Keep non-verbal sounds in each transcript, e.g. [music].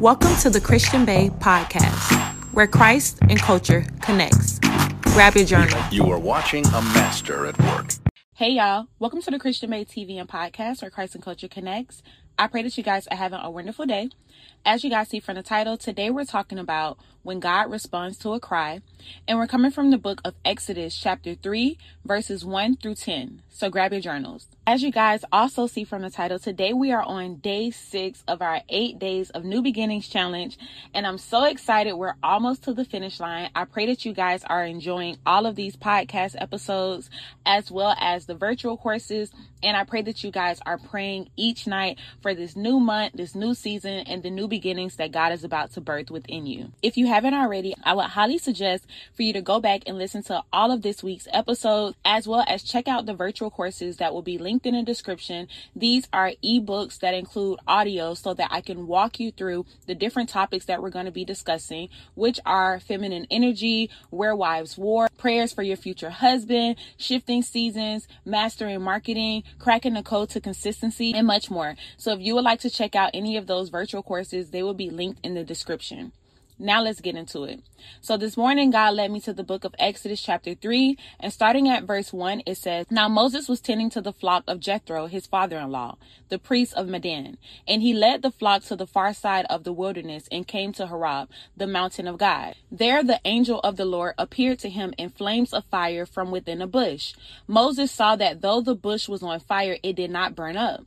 Welcome to the Christian Bae podcast, where Christ and culture connects. Grab your journal. You are watching a master at work. Hey y'all, welcome to the Christian Bae TV and podcast, where Christ and culture connects. I pray that you guys are having a wonderful day. As you guys see from the title, today we're talking about when God responds to a cry, and we're coming from the book of Exodus, chapter 3, verses 1 through 10. So grab your journals. As you guys also see from the title, today we are on day six of our eight days of New Beginnings Challenge, and I'm so excited. We're almost to the finish line. I pray that you guys are enjoying all of these podcast episodes as well as the virtual courses, and I pray that you guys are praying each night for this new month, this new season, and the new beginnings that God is about to birth within you. If you haven't already, I would highly suggest for you to go back and listen to all of this week's episodes as well as check out the virtual courses that will be linked in the description. These are ebooks that include audio so that I can walk you through the different topics that we're going to be discussing, which are feminine energy, where wives war, prayers for your future husband, shifting seasons, mastering marketing, cracking the code to consistency, and much more. So if you would like to check out any of those virtual courses, they will be linked in the description. Now let's get into it. So this morning, God led me to the book of Exodus, chapter 3, and starting at verse 1, it says, Now Moses was tending to the flock of Jethro, his father in law, the priest of Midian, and he led the flock to the far side of the wilderness and came to Horeb, the mountain of God. There the angel of the Lord appeared to him in flames of fire from within a bush. Moses saw that though the bush was on fire, it did not burn up.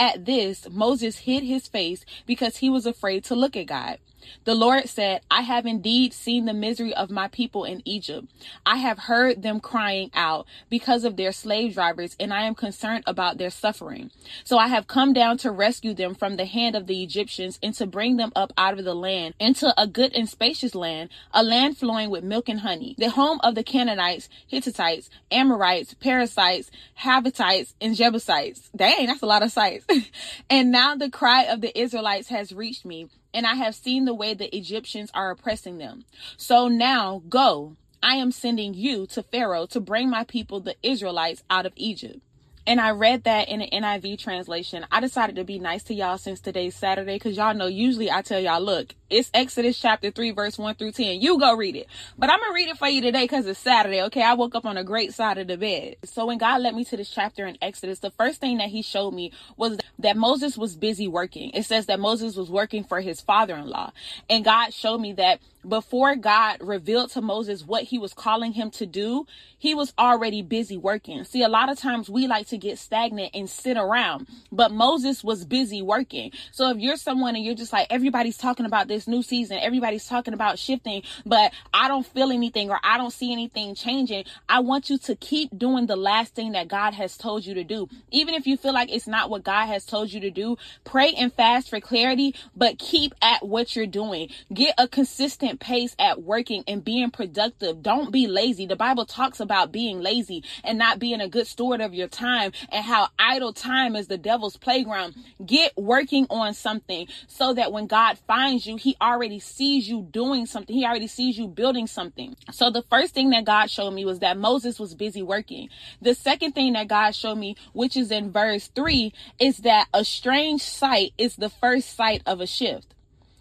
At this, Moses hid his face because he was afraid to look at God. The Lord said, I have indeed seen the misery of my people in Egypt. I have heard them crying out because of their slave drivers, and I am concerned about their suffering. So I have come down to rescue them from the hand of the Egyptians and to bring them up out of the land into a good and spacious land, a land flowing with milk and honey, the home of the Canaanites, Hittites, Amorites, Perizzites, Havitites, and Jebusites. Dang, that's a lot of sites. [laughs] and now the cry of the Israelites has reached me and I have seen the way the Egyptians are oppressing them. So now go. I am sending you to Pharaoh to bring my people, the Israelites, out of Egypt. And I read that in an NIV translation. I decided to be nice to y'all since today's Saturday because y'all know usually I tell y'all, look, it's Exodus chapter 3, verse 1 through 10. You go read it. But I'm going to read it for you today because it's Saturday, okay? I woke up on a great side of the bed. So when God led me to this chapter in Exodus, the first thing that he showed me was that Moses was busy working. It says that Moses was working for his father in law. And God showed me that before God revealed to Moses what he was calling him to do, he was already busy working. See, a lot of times we like to get stagnant and sit around, but Moses was busy working. So if you're someone and you're just like, everybody's talking about this new season, everybody's talking about shifting, but I don't feel anything or I don't see anything changing, I want you to keep doing the last thing that God has told you to do. Even if you feel like it's not what God has told you to do, pray and fast for clarity, but keep at what you're doing. Get a consistent pace at working and being productive. Don't be lazy. The Bible talks about being lazy and not being a good steward of your time and how idle time is the devil's playground. Get working on something so that when God finds you, he already sees you doing something. He already sees you building something. So the first thing that God showed me was that Moses was busy working. The second thing that God showed me, which is in verse 3, is that a strange sight is the first sight of a shift.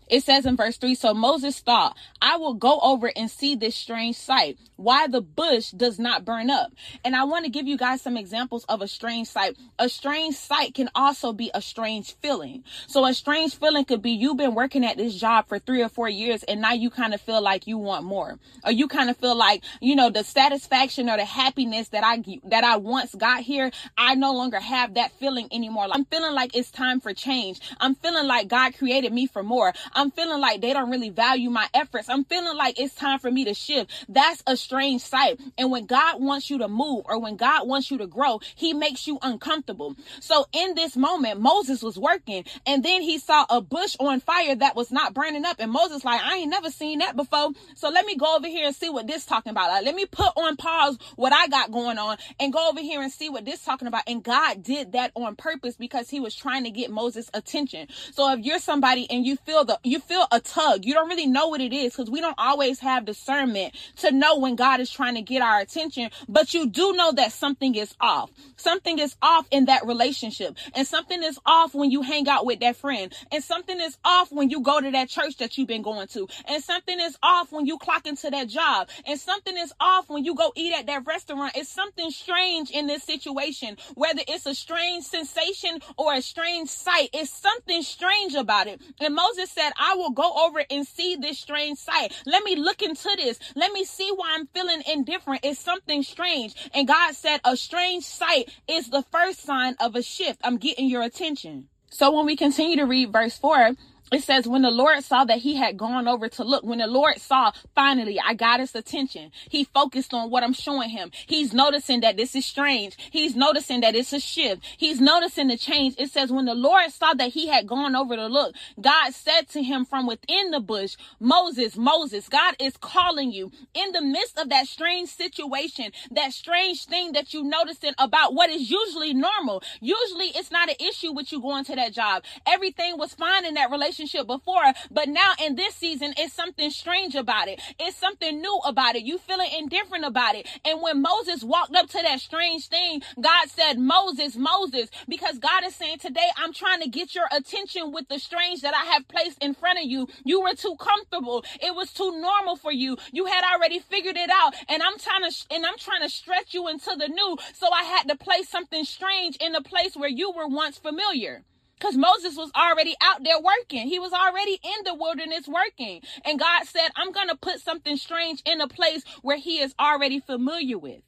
It says in verse 3 So Moses thought, I will go over and see this strange sight, why the bush does not burn up. And I want to give you guys some examples of a strange sight. A strange sight can also be a strange feeling. So a strange feeling could be you've been working at this job for three or four years and now you kind of feel like you want more. Or you kind of feel like, you know, the satisfaction or the happiness that I that I once got here, I no longer have that feeling anymore. I'm feeling like it's time for change. I'm feeling like God created me for more. Feeling like they don't really value my efforts. I'm feeling like it's time for me to shift. That's a strange sight. And when God wants you to move or when God wants you to grow, he makes you uncomfortable. So in this moment, Moses was working and then he saw a bush on fire that was not burning up. And Moses like, I ain't never seen that before. So let me go over here and see what this talking about. Like, let me put on pause what I got going on and go over here and see what this talking about. And God did that on purpose because he was trying to get Moses attention. So if you're somebody and you feel the, you feel a tug, you don't really know what it is because we don't always have discernment to know when God is trying to get our attention, but you do know that something is off. Something is off in that relationship and something is off when you hang out with that friend and something is off when you go to that church that you've been going to and something is off when you clock into that job and something is off when you go eat at that restaurant. It's something strange in this situation, whether it's a strange sensation or a strange sight. It's something strange about it. And Moses said, I will go over and see this strange sight. Let me look into this. Let me see why I'm feeling indifferent. It's something strange. And God said, a strange sight is the first sign of a shift. I'm getting your attention. So when we continue to read verse 4, it says when the lord saw that he had gone over to look when the lord saw finally i got his attention. He focused on what i'm showing him. He's noticing that this is strange. He's noticing that it's a shift. He's noticing the change. It says when the lord saw that he had gone over to look god said to him from within the bush moses moses god is calling you in the midst of that strange situation that strange thing that you noticing about what is usually normal usually it's not an issue with you going to that job. Everything was fine in that relationship relationship before, but now in this season, it's something strange about it. It's something new about it. You feeling indifferent about it. And when Moses walked up to that strange thing, God said, Moses, Moses, because God is saying today, I'm trying to get your attention with the strange that I have placed in front of you. You were too comfortable. It was too normal for you. You had already figured it out. And I'm trying to, and I'm trying to stretch you into the new. So I had to place something strange in a place where you were once familiar. Because Moses was already out there working. He was already in the wilderness working. And God said, I'm going to put something strange in a place where he is already familiar with.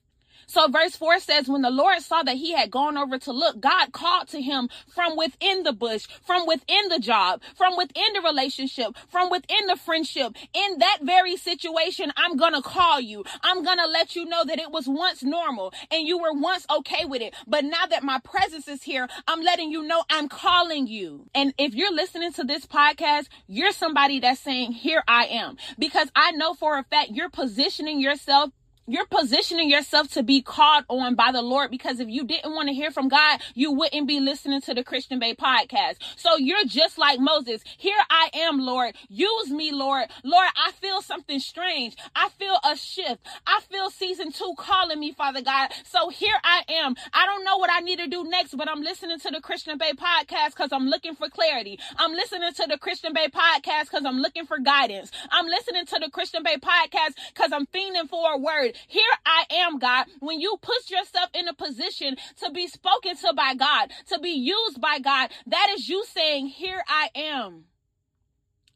So verse 4 says, When the Lord saw that he had gone over to look, God called to him from within the bush, from within the job, from within the relationship, from within the friendship. In that very situation, I'm going to call you. I'm going to let you know that it was once normal and you were once okay with it. But now that my presence is here, I'm letting you know I'm calling you. And if you're listening to this podcast, you're somebody that's saying, Here I am. Because I know for a fact you're positioning yourself you're positioning yourself to be called on by the Lord because if you didn't want to hear from God, you wouldn't be listening to the Christian Bae podcast. So you're just like Moses. Here I am, Lord. Use me, Lord. Lord, I feel something strange. I feel a shift. I feel season two calling me, Father God. So here I am. I don't know what I need to do next, but I'm listening to the Christian Bae podcast because I'm looking for clarity. I'm listening to the Christian Bae podcast because I'm looking for guidance. I'm listening to the Christian Bae podcast because I'm fiending for a word. Here I am, God. When you put yourself in a position to be spoken to by God, to be used by God, that is you saying, Here I am.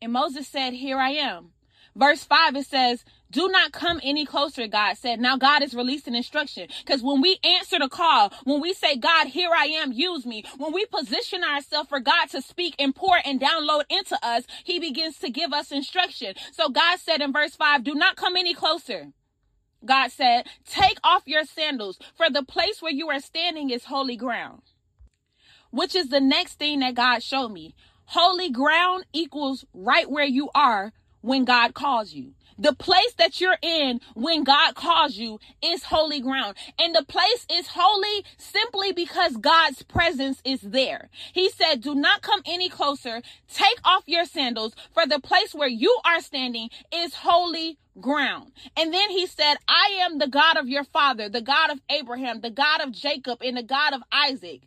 And Moses said, Here I am. Verse 5, it says, do not come any closer, God said. Now God is releasing instruction. Because when we answer the call, when we say, God, here I am, use me, when we position ourselves for God to speak and pour and download into us, he begins to give us instruction. So God said in verse 5, do not come any closer. God said, Take off your sandals, for the place where you are standing is holy ground. Which is the next thing that God showed me. Holy ground equals right where you are when God calls you. The place that you're in when God calls you is holy ground. And the place is holy simply because God's presence is there. He said, do not come any closer. Take off your sandals for the place where you are standing is holy ground. And then he said, I am the God of your father, the God of Abraham, the God of Jacob, and the God of Isaac.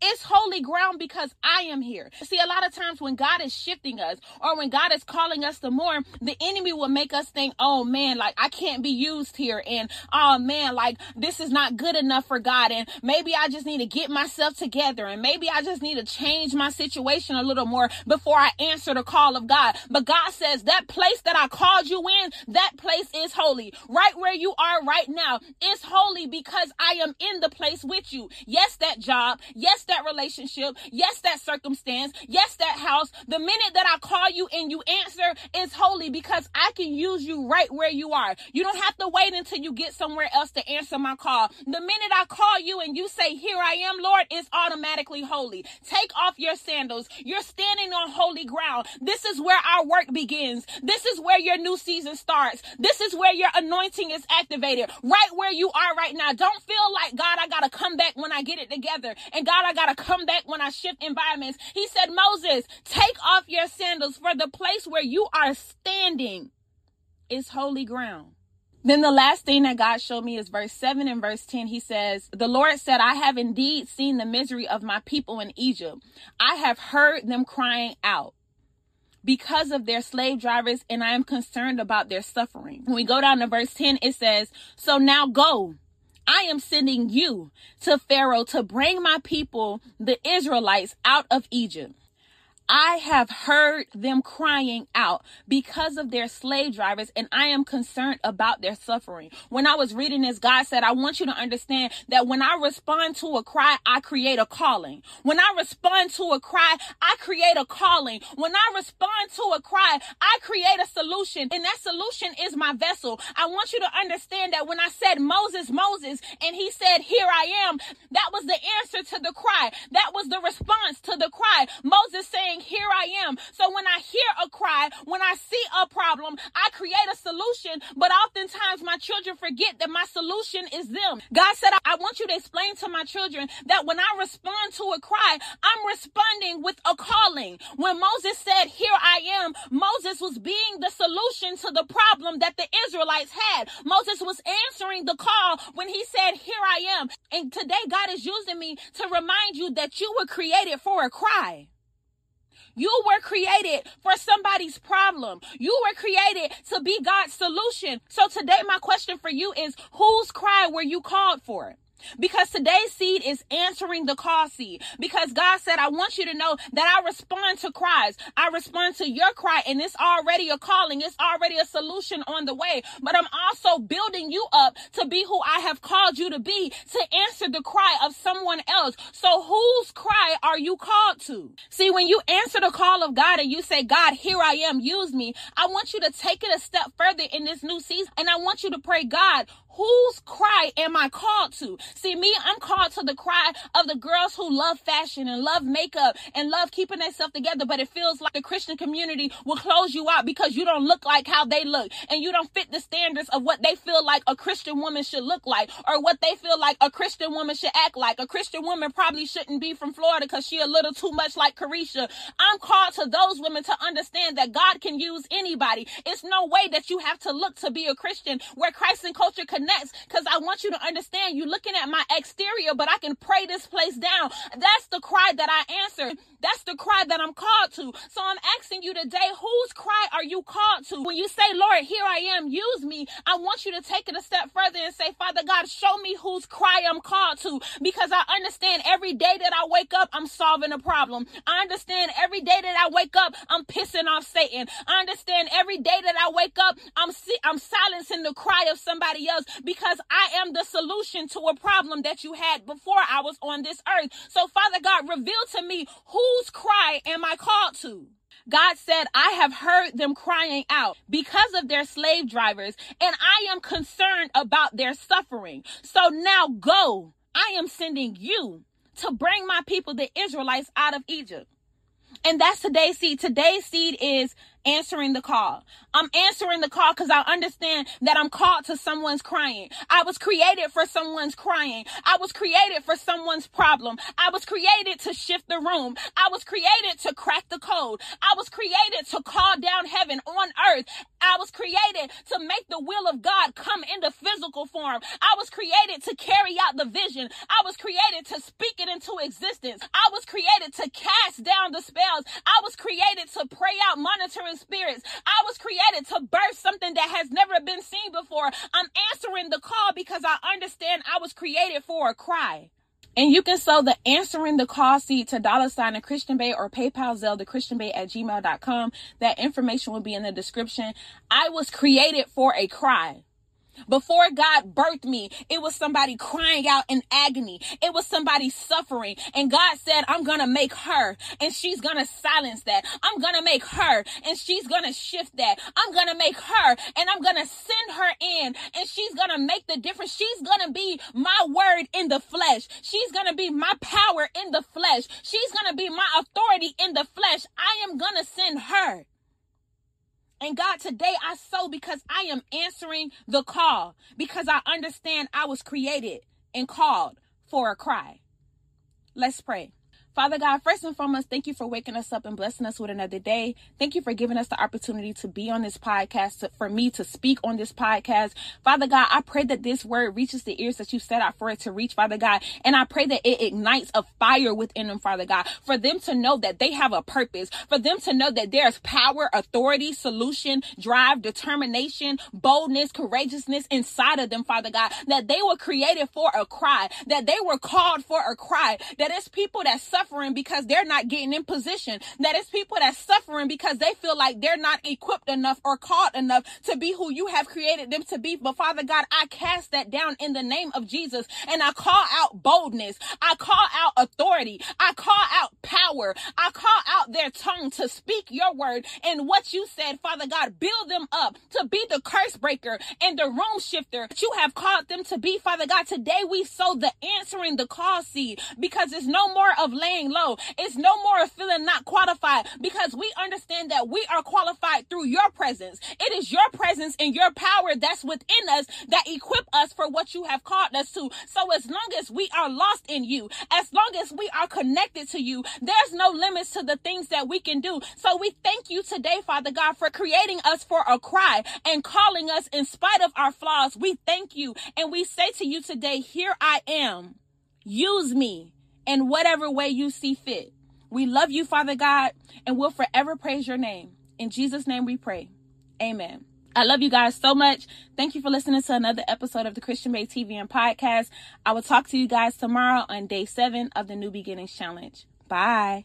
It's holy ground because I am here. See, a lot of times when God is shifting us or when God is calling us to more, the enemy will make us think, oh man, like I can't be used here. And oh man, like this is not good enough for God. And maybe I just need to get myself together. And maybe I just need to change my situation a little more before I answer the call of God. But God says that place that I called you in, that place is holy. Right where you are right now is holy because I am in the place with you. Yes, that job. Yes, that relationship. Yes, that circumstance. Yes, that house. The minute that I call you and you answer is holy because I can use you right where you are. You don't have to wait until you get somewhere else to answer my call. The minute I call you and you say, Here I am, Lord, it's automatically holy. Take off your sandals. You're standing on holy ground. This is where our work begins. This is where your new season starts. This is where your anointing is activated. Right where you are right now. Don't feel like, God, I got to come back when I get it together. And God, I got to come back when I shift environments. He said, Moses, take off your sandals for the place where you are standing is holy ground. Then the last thing that God showed me is verse 7 and verse 10. He says, The Lord said, I have indeed seen the misery of my people in Egypt. I have heard them crying out because of their slave drivers, and I am concerned about their suffering. When we go down to verse 10, it says, So now go. I am sending you to Pharaoh to bring my people, the Israelites, out of Egypt. I have heard them crying out because of their slave drivers, and I am concerned about their suffering. When I was reading this, God said, I want you to understand that when I respond to a cry, I create a calling. When I respond to a cry, I create a calling. When I respond to a cry, I create a solution, and that solution is my vessel. I want you to understand that when I said Moses, Moses, and he said, Here I am, that was the answer to the cry. That was the response to the cry. Moses saying, saying, Here I am. So when I hear a cry, when I see a problem, I create a solution. But oftentimes my children forget that my solution is them. God said, I want you to explain to my children that when I respond to a cry, I'm responding with a calling. When Moses said, Here I am, Moses was being the solution to the problem that the Israelites had. Moses was answering the call when he said, Here I am. And today, God is using me to remind you that you were created for a cry. You were created for somebody's problem. You were created to be God's solution. So today, my question for you is whose cry were you called for? Because today's seed is answering the call seed. Because God said, I want you to know that I respond to cries. I respond to your cry, and it's already a calling. It's already a solution on the way. But I'm also building you up to be who I have called you to be, to answer the cry of someone else. So whose cry are you called to? See, when you answer the call of God and you say, God, here I am, use me, I want you to take it a step further in this new season. And I want you to pray, God, whose cry am I called to? See, me, I'm called to the cry of the girls who love fashion and love makeup and love keeping themselves together, but it feels like the Christian community will close you out because you don't look like how they look and you don't fit the standards of what they feel like a Christian woman should look like or what they feel like a Christian woman should act like. A Christian woman probably shouldn't be from Florida because she a little too much like Carisha. I'm called to those women to understand that God can use anybody. It's no way that you have to look to be a Christian where Christ and culture connects because I want you to understand you're looking at my exterior, but I can pray this place down. That's the cry that I answer. That's the cry that I'm called to. So I'm asking you today, whose cry are you called to? When you say, Lord, here I am, use me, I want you to take it a step further and say, Father God, show me whose cry I'm called to because I understand every day that I wake up, I'm solving a problem. I understand every day that I wake up, I'm pissing off Satan. I understand every day that I wake up, I'm si- I'm silencing the cry of somebody else because I am the solution to a problem that you had before I was on this earth. So Father God, reveal to me whose cry am I called to? God said, I have heard them crying out because of their slave drivers, and I am concerned about their suffering. So now go. I am sending you to bring my people, the Israelites, out of Egypt. And that's today's seed. Today's seed is answering the call. I'm answering the call because I understand that I'm called to someone's crying. I was created for someone's crying. I was created for someone's problem. I was created to shift the room. I was created to crack the code. I was created to call down heaven on earth. I was created to make the will of God come into physical form. I was created to carry out the vision. I was created to speak it into existence. I was created to cast down the spells. I was created to pray out monitoring spirits. I was created to birth something that has never been seen before. I'm answering the call because I understand I was created for a cry. And you can sow the answering the call seed to dollar sign a Christian Bae or PayPal the Christian Bae at gmail.com. That information will be in the description. I was created for a cry. Before God birthed me, it was somebody crying out in agony. It was somebody suffering. And God said, I'm going to make her and she's going to silence that. I'm going to make her and she's going to shift that. I'm going to make her and I'm going to send her in and she's going to make the difference. She's going to be my word in the flesh. She's going to be my power in the flesh. She's going to be my authority in the flesh. I am going to send her. And God, today I sow because I am answering the call because I understand I was created and called for a cry. Let's pray. Father God, first and foremost, thank you for waking us up and blessing us with another day. Thank you for giving us the opportunity to be on this podcast, to, for me to speak on this podcast. Father God, I pray that this word reaches the ears that you set out for it to reach, Father God. And I pray that it ignites a fire within them, Father God, for them to know that they have a purpose, for them to know that there's power, authority, solution, drive, determination, boldness, courageousness inside of them, Father God, that they were created for a cry, that they were called for a cry, that it's people that suffer suffering because they're not getting in position. That is people that's suffering because they feel like they're not equipped enough or called enough to be who you have created them to be. But Father God, I cast that down in the name of Jesus and I call out boldness. I call out authority. I call out power. I call out their tongue to speak your word and what you said, Father God, build them up to be the curse breaker and the room shifter that you have called them to be, Father God. Today we sow the answering the call seed because it's no more of land laying low. It's no more a feeling not qualified because we understand that we are qualified through your presence. It is your presence and your power that's within us that equip us for what you have called us to. So as long as we are lost in you, as long as we are connected to you, there's no limits to the things that we can do. So we thank you today, Father God, for creating us for a cry and calling us in spite of our flaws. We thank you and we say to you today, here I am. Use me in whatever way you see fit. We love you, Father God, and we'll forever praise your name. In Jesus' name we pray. Amen. I love you guys so much. Thank you for listening to another episode of the Christian Bae TV and podcast. I will talk to you guys tomorrow on day seven of the New Beginnings Challenge. Bye.